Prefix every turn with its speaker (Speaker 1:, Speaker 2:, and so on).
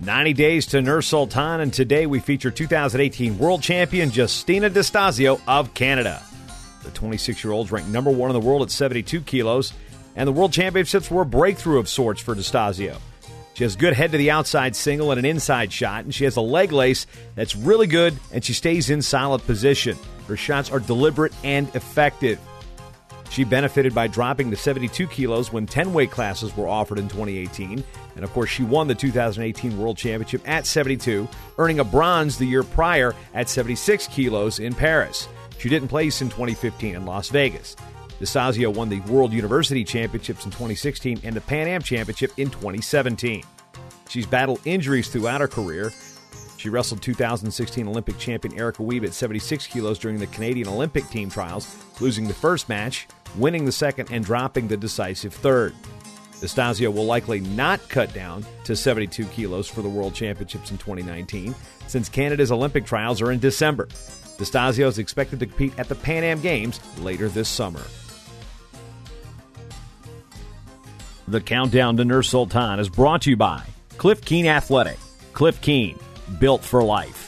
Speaker 1: 90 days to Nur Sultan, and today we feature 2018 world champion Justina di Stasio of Canada. The 26 year old's ranked number one in the world at 72 kilos, and the world championships were a breakthrough of sorts for di Stasio. She has good head to the outside single and an inside shot, and she has a leg lace that's really good, and she stays in solid position. Her shots are deliberate and effective. She benefited by dropping to 72 kilos when 10 weight classes were offered in 2018. And of course, she won the 2018 World Championship at 72, earning a bronze the year prior at 76 kilos in Paris. She didn't place in 2015 in Las Vegas. Di Stasio won the World University Championships in 2016 and the Pan Am Championship in 2017. She's battled injuries throughout her career. She wrestled 2016 Olympic champion Erica Wiebe at 76 kilos during the Canadian Olympic team trials, losing the first match winning the second and dropping the decisive third. Di Stasio will likely not cut down to 72 kilos for the World Championships in 2019, since Canada's Olympic trials are in December. Di Stasio is expected to compete at the Pan Am Games later this summer. The countdown to Nur Sultan is brought to you by Cliff Keen Athletic. Cliff Keen, built for life.